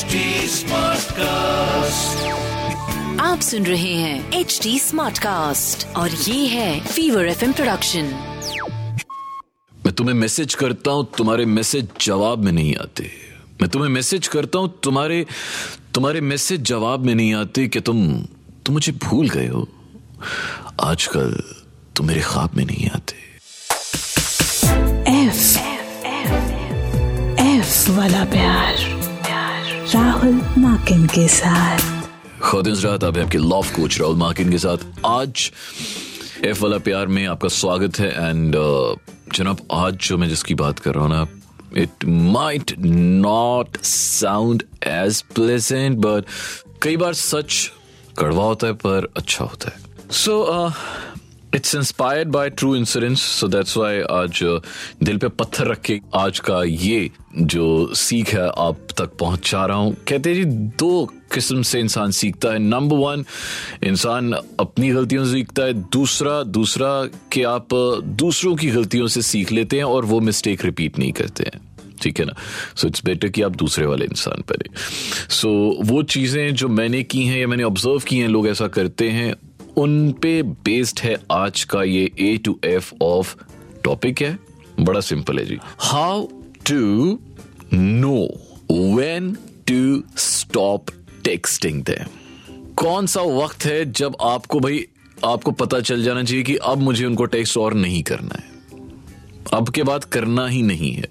HD Smartcast. आप सुन रहे हैं एच डी स्मार्ट कास्ट और ये है फीवर एफ़ प्रोडक्शन मैं तुम्हें मैसेज करता हूँ तुम्हारे मैसेज जवाब में नहीं आते। मैं तुम्हें मैसेज करता हूँ तुम्हारे तुम्हारे मैसेज जवाब में नहीं आते कि तुम तुम मुझे भूल गए हो। आजकल तुम मेरे ख्वाब में नहीं आते। एफ़ एफ़ वाला प्यार। राहुल माकिन के साथ। खुद रात आप आपके लॉफ कोच राहुल मार्किन के साथ। आज एफ़ वाला प्यार में आपका स्वागत है एंड जनाब, आज जो मैं जिसकी बात कर रहा हूँ ना it might not sound as pleasant but कई बार सच कड़वा होता है, पर अच्छा होता है। So it's inspired by true incidents so that's why आज uh, दिल पे पत्थर रख के आज का ये जो सीख है आप तक पहुँचा रहा हूँ। कहते जी दो किस्म से इंसान सीखता है। नंबर वन इंसान अपनी गलतियों से सीखता है। दूसरा दूसरा कि आप uh, दूसरों की गलतियों से सीख लेते हैं और वो मिस्टेक रिपीट नहीं करते हैं। ठीक है ना? सो इट्स बेटर कि आप दूसरे वाले इंसान पर सो so, वो चीज़ें जो मैंने की हैं या मैंने ऑब्ज़र्व की हैं लोग ऐसा करते हैं उन पे बेस्ड है आज का ये A to F of topic है। बड़ा सिंपल है जी। How to know when to stop texting दे कौन सा वक्त है जब आपको भाई, आपको पता चल जाना चाहिए कि अब मुझे उनको टेक्स्ट और नहीं करना है। अब के बाद करना ही नहीं है।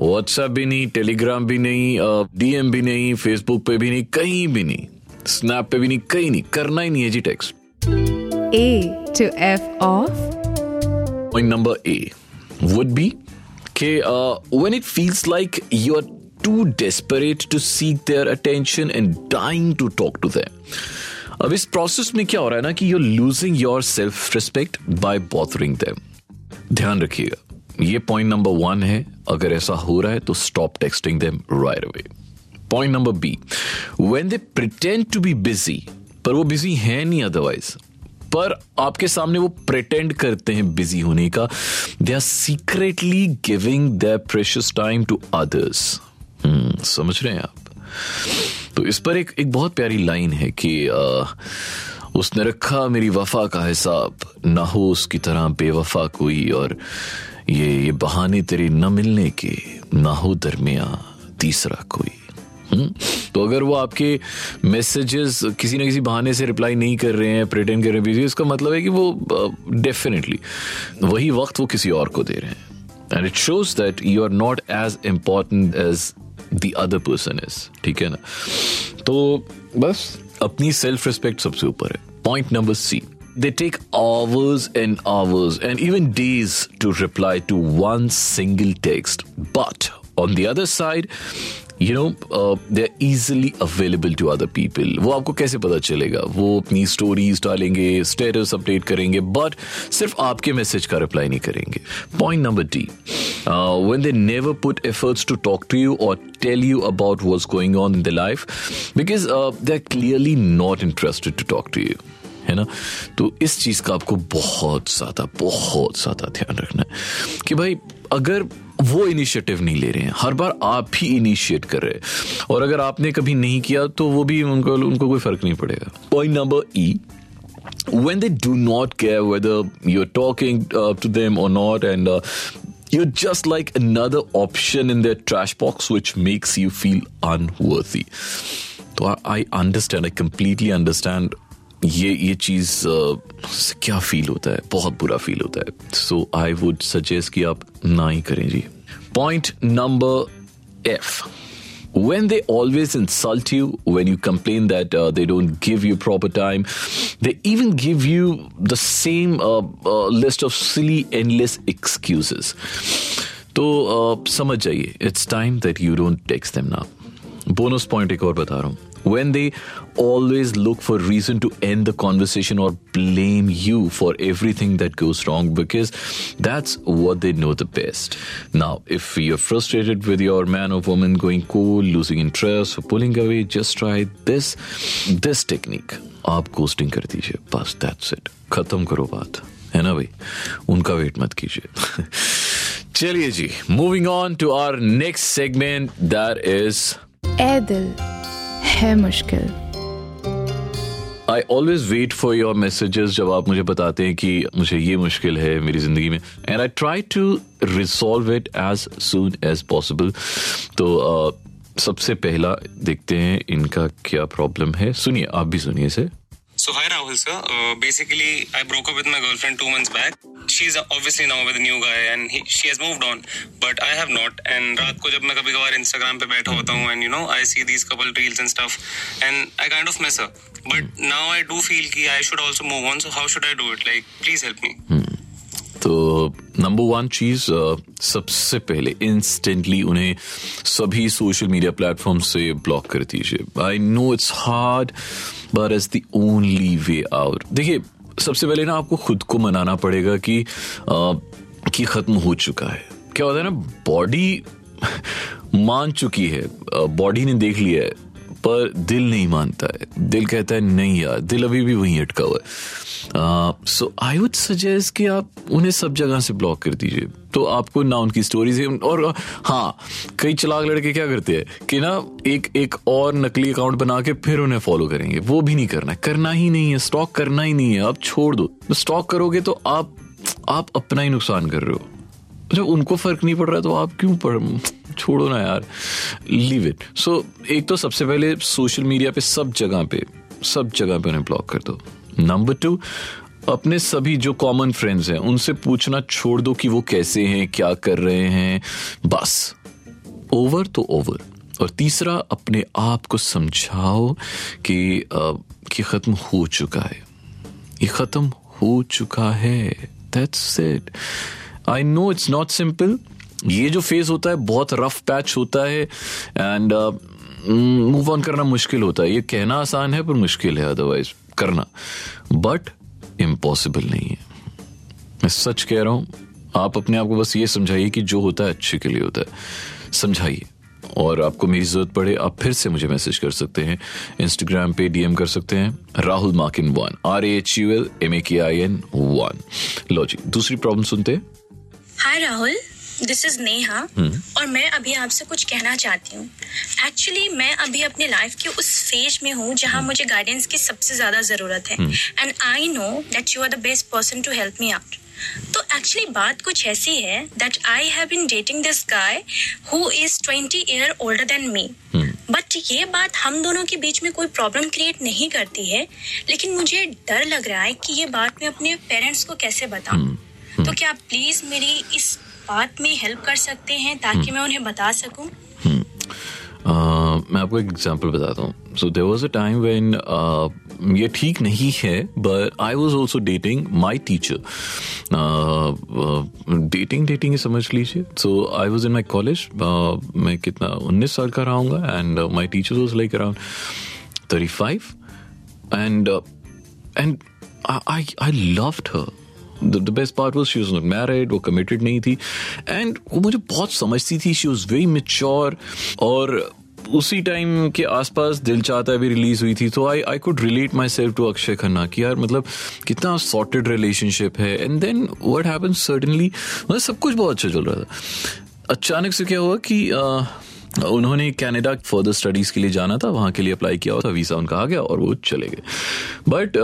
व्हाट्सएप भी नहीं टेलीग्राम भी नहीं डीएम भी नहीं फेसबुक पे भी नहीं, कहीं भी नहीं। स्नैप पे भी नहीं कहीं नहीं करना ही नहीं है जी texts A to F of point number A would be के when it feels like you are too desperate to seek their attention and dying to talk to them अब इस प्रोसेस में क्या हो रहा है ना कि you losing your self respect by bothering them ध्यान रखिएगा ये पॉइंट नंबर वन है। अगर ऐसा हो रहा है तो stop texting them right away point number B when they pretend to be busy पर वो बिज़ी है नहीं अदरवाइज़ पर आपके सामने वो प्रिटेंड करते हैं बिज़ी होने का they are secretly giving the precious time to others समझ रहे हैं आप? तो इस पर एक एक बहुत प्यारी लाइन है कि आ, उसने रखा मेरी वफा का हिसाब ना हो उसकी तरह बेवफा कोई और ये ये बहाने तेरे न मिलने के ना हो दरमिया तीसरा कोई? तो अगर वो आपके मैसेजेस किसी ना किसी बहाने से रिप्लाई नहीं कर रहे हैं प्रिटेंड कर रहे हैं busy, इसका मतलब है कि वो डेफिनेटली वही वक्त वो किसी और को दे रहे हैं। And it shows that you are not as important as the other person is ठीक है ना? तो बस अपनी सेल्फ रिस्पेक्ट सबसे ऊपर है। Point number C They take hours and hours and even days to reply to one single text. But on the other side, you know they are easily available to other people वो आपको कैसे पता चलेगा? वो अपनी stories डालेंगे status update करेंगे but सिर्फ़ आपके मैसेज का रिप्लाई नहीं करेंगे. Point number D when they never put efforts to talk to you or tell you about what's going on in the life because they are clearly not interested to talk to you है ना? तो इस चीज़ का आपको बहुत ज़्यादा बहुत ज़्यादा ध्यान रखना है कि भाई, अगर वो इनिशिएटिव नहीं ले रहे हैं। हर बार आप ही इनिशिएट कर रहे हैं। और अगर आपने कभी नहीं किया तो वो भी उनको उनको कोई फ़र्क नहीं पड़ेगा। Point number E when they do not care whether you're talking to them or not and you just like another option in the trash box which makes you feel unworthy तो I understand I completely understand ये ये चीज़ क्या feel होता है बहुत बुरा feel होता है सो आई वुड सजेस्ट कि आप ना ही करें जी point number F when they always insult you, when you complain that uh, they don't give you proper time, they even give you the same uh, uh, list of silly, endless excuses. तो uh, समझ जाइए it's time that you don't text them now bonus point एक और बता रहा हूँ when they always look for reason to end the conversation or blame you for everything that goes wrong because that's what they know the best. Now, if you're frustrated with your man or woman going cold, losing interest, or pulling away, just try this this technique. आप ghosting कर दीजिए बस that's it. खत्म करो बात है ना भाई उनका वेट मत कीजिए चलिए जी moving on to our next segment that is a दिल Hai Mushkil. I always wait for your messages जब आप मुझे बताते हैं कि मुझे ये मुश्किल है मेरी ज़िंदगी में। And I try to resolve it as soon as possible तो uh, सबसे पहला देखते हैं इनका क्या प्रॉब्लम है। सुनिए आप भी सुनिए इसे। So hi Rahul sir. Uh, basically, I broke up with my girlfriend two months back. She's obviously now with a new guy and he, she has moved on, but I have not. And रात को जब मैं कभी कभार Instagram पे बैठा होता हूँ and you know I see these couple reels and stuff, and I kind of miss her. But now I do feel कि I should also move on. So how should I do it? Like please help me. तो number one चीज़ सबसे पहले instantly उन्हें सभी social media platform से block कर दीजिए। I know it's hard but is the only way out देखिए, सबसे पहले ना आपको खुद को मनाना पड़ेगा कि कि खत्म हो चुका है। क्या होता है ना बॉडी मान चुकी है। बॉडी ने देख लिया है। पर दिल नहीं मानता है। दिल कहता है, नहीं यार, दिल अभी भी वहीं अटका हुआ है। सो आई वुड सजेस्ट कि आप उन्हें सब जगह से ब्लॉक कर दीजिए। तो आपको ना उनकी स्टोरीज और हाँ कई चलाक लड़के क्या करते हैं कि ना एक एक और नकली अकाउंट बना के फिर उन्हें फॉलो करेंगे। वो भी नहीं करना करना ही नहीं है स्टॉक करना ही नहीं है। आप छोड़ दो। स्टॉक करोगे तो आप आप अपना ही नुकसान कर रहे हो। जब उनको फ़र्क नहीं पड़ रहा तो आप क्यों पढ़ छोड़ो ना यार। लीव इट सो एक तो सबसे पहले सोशल मीडिया पे सब जगह पे, सब जगह पे उन्हें ब्लॉक कर दो। नंबर टू अपने सभी जो कॉमन फ्रेंड्स हैं, उनसे पूछना छोड़ दो कि वो कैसे हैं, क्या कर रहे हैं। बस ओवर तो ओवर और तीसरा, अपने आप को समझाओ कि कि खत्म हो चुका है। ये खत्म हो चुका है। That's it I know it's not simple ये जो फ़ेज़ होता है, बहुत रफ पैच होता है एंड मूव ऑन करना मुश्किल होता है। ये कहना आसान है, पर मुश्किल है अदरवाइज़ करना। बट इम्पॉसिबल नहीं है। मैं सच कह रहा हूँ, आप अपने आप को बस ये समझाइए कि जो होता है अच्छे के लिए होता है। समझाइए। और आपको मेरी ज़रूरत पड़े, आप फिर से मुझे मैसेज कर सकते हैं। इंस्टाग्राम पे डीएम कर सकते हैं। Rahul Makin one R H U L M A K I N one लो जी, दूसरी प्रॉब्लम सुनते हैं। Hi Rahul this is Neha और मैं अभी आपसे कुछ कहना चाहती हूँ। एक्चुअली मैं अभी अपने लाइफ के उस फ़ेज़ में हूँ जहाँ मुझे गाइडेंस की सबसे ज़्यादा ज़रूरत है। And I know that you are the best person to help me out तो एक्चुअली बात कुछ ऐसी है that I have been dating this guy who is twenty year older than me but ये बात हम दोनों के बीच में कोई प्रॉब्लम क्रिएट नहीं करती है। लेकिन मुझे डर लग रहा है कि ये बात मैं अपने पेरेंट्स को कैसे बताऊँ। तो क्या आप प्लीज़ मेरी इस बात में हेल्प कर सकते हैं ताकि मैं उन्हें बता सकूँ? Uh, मैं आपको एक एग्ज़ाम्पल बताता हूँ। So there was a time when ये ठीक नहीं है but I was also dating my teacher dating dating समझ लीजिए। सो I was in my college मैं कितना उन्नीस साल का रहा हूँ and my teacher was like around thirty five and and I I loved her the best part was she was not married वो कमिटेड नहीं थी. एंड वो मुझे बहुत समझती थी शी वॉज़ वेरी मेच्योर और उसी टाइम के आसपास दिल चाहता भी रिलीज़ हुई थी तो I I could relate myself to Akshaye Khanna कि यार मतलब कितना सॉर्टेड रिलेशनशिप है. And then what happen certainly मतलब सब कुछ बहुत अच्छा चल रहा था. अचानक से क्या हुआ कि uh, उन्होंने कनाडा फर्दर स्टडीज़ के लिए जाना था वहाँ के लिए अप्लाई किया था वीज़ा उनका आ गया और वो चले गए। बट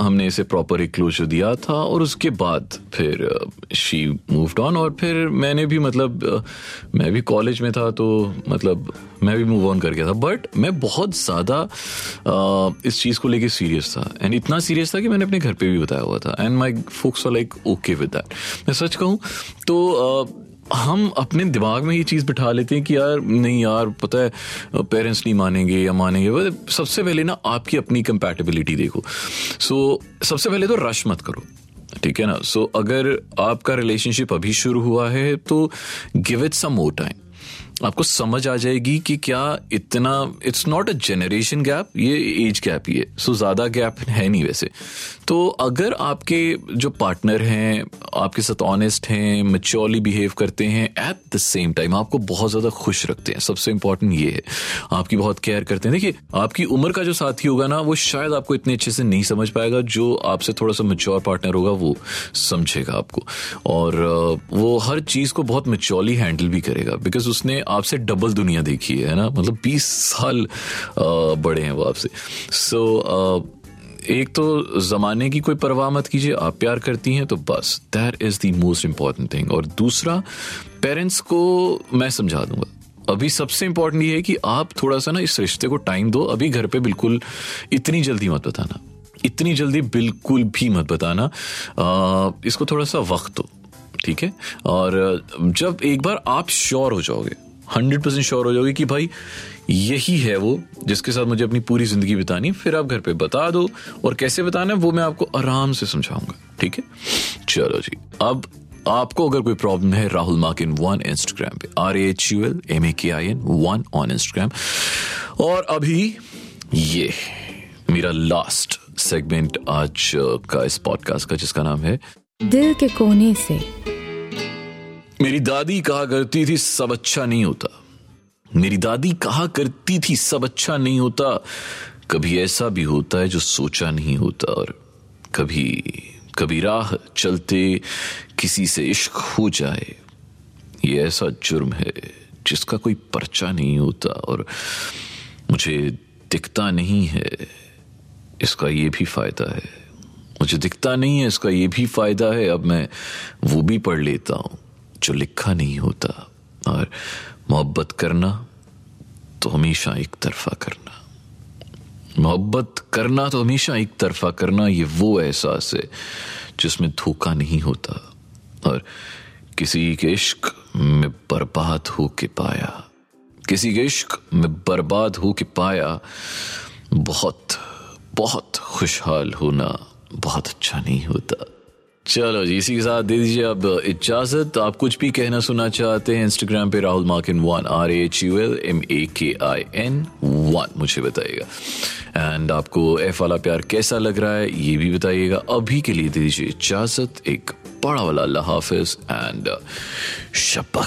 हमने इसे प्रॉपर एक क्लोजर दिया था और उसके बाद फिर शी मूव्ड ऑन और फिर मैंने भी मतलब uh, मैं भी कॉलेज में था तो मतलब मैं भी मूव ऑन कर गया था। बट मैं बहुत ज़्यादा uh, इस चीज़ को लेके सीरियस था। एंड इतना सीरियस था कि मैंने अपने घर पे भी बताया हुआ था। And my folks like okay with that मैं सच कहूँ तो uh, हम अपने दिमाग में ये चीज़ बिठा लेते हैं कि यार नहीं यार पता है पेरेंट्स नहीं मानेंगे या मानेंगे। सबसे पहले ना आपकी अपनी कंपैटिबिलिटी देखो। सो so, सबसे पहले तो रश मत करो ठीक है ना? सो so, अगर आपका रिलेशनशिप अभी शुरू हुआ है तो give it some more time आपको समझ आ जाएगी कि क्या इतना it's not a generation gap ये एज गैप ही है। सो ज़्यादा गैप है नहीं वैसे। तो अगर आपके जो पार्टनर हैं, आपके साथ ऑनेस्ट हैं मेच्योरली बिहेव करते हैं एट द सेम टाइम आपको बहुत ज़्यादा खुश रखते हैं। सबसे इंपॉर्टेंट ये है। आपकी बहुत केयर करते हैं। देखिए, आपकी उम्र का जो साथी होगा ना, वो शायद आपको इतने अच्छे से नहीं समझ पाएगा, जो आपसे थोड़ा सा मेच्योर पार्टनर होगा, वो समझेगा आपको। और वो हर चीज़ को बहुत मेच्योरली हैंडल भी करेगा। बिकॉज़ उसने आपसे डबल दुनिया देखी है ना? मतलब बीस साल बड़े हैं वो आपसे। सो so, एक तो जमाने की कोई परवाह मत कीजिए आप प्यार करती हैं तो बस that is the most important thing और दूसरा पेरेंट्स को मैं समझा दूँगा। अभी सबसे इंपॉर्टेंट ये है कि आप थोड़ा सा ना इस रिश्ते को टाइम दो अभी घर पे बिल्कुल इतनी जल्दी मत बताना। इतनी जल्दी बिल्कुल भी मत बताना। आ, इसको थोड़ा सा वक्त दो ठीक है? और जब एक बार आप श्योर हो जाओगे हंड्रेड परसेंट श्योर हो जाओगे कि भाई, यही है वो जिसके साथ मुझे अपनी पूरी ज़िंदगी बितानी फिर आप घर पे बता दो और कैसे बताना है, वो मैं आपको आराम से समझाऊँगा, ठीक है? चलो जी, अब आपको अगर कोई प्रॉब्लम है, Rahul Makin one Instagram पे R H U L M A K I N one on Instagram और अभी ये, मेरा लास्ट सेगमेंट आज का इस पॉडकास्ट का, जिसका नाम है दिल के कोने से मेरी दादी कहा करती थी, सब अच्छा नहीं होता। मेरी दादी कहा करती थी, सब अच्छा नहीं होता। कभी ऐसा भी होता है जो सोचा नहीं होता और कभी कभी राह चलते किसी से इश्क हो जाए। ये ऐसा जुर्म है जिसका कोई पर्चा नहीं होता और मुझे दिखता नहीं है। इसका ये भी फ़ायदा है। मुझे दिखता नहीं है, इसका ये भी फ़ायदा है। अब मैं वो भी पढ़ लेता हूँ। जो लिखा नहीं होता और मोहब्बत करना तो हमेशा एक तरफा करना। मोहब्बत करना तो हमेशा एक तरफा करना, ये वो एहसास है जिसमें धोखा नहीं होता और किसी के इश्क में बर्बाद हो के पाया, किसी के इश्क में बर्बाद हो के पाया, बहुत बहुत खुशहाल होना बहुत अच्छा नहीं होता। चलो जी इसी के साथ दे दीजिए अब इजाज़त। आप कुछ भी कहना सुनना चाहते हैं इंस्टाग्राम पे Rahul Makin one R H U L M A K I N one मुझे बताइएगा। एंड आपको एफ़ वाला प्यार कैसा लग रहा है ये भी बताइएगा। अभी के लिए दे दीजिए इजाज़त एक बड़ा वाला अल्लाह हाफिज एंड शब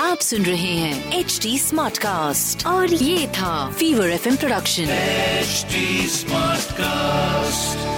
आप सुन रहे हैं एच डी स्मार्ट कास्ट और ये था Fever F production HD Smartcast.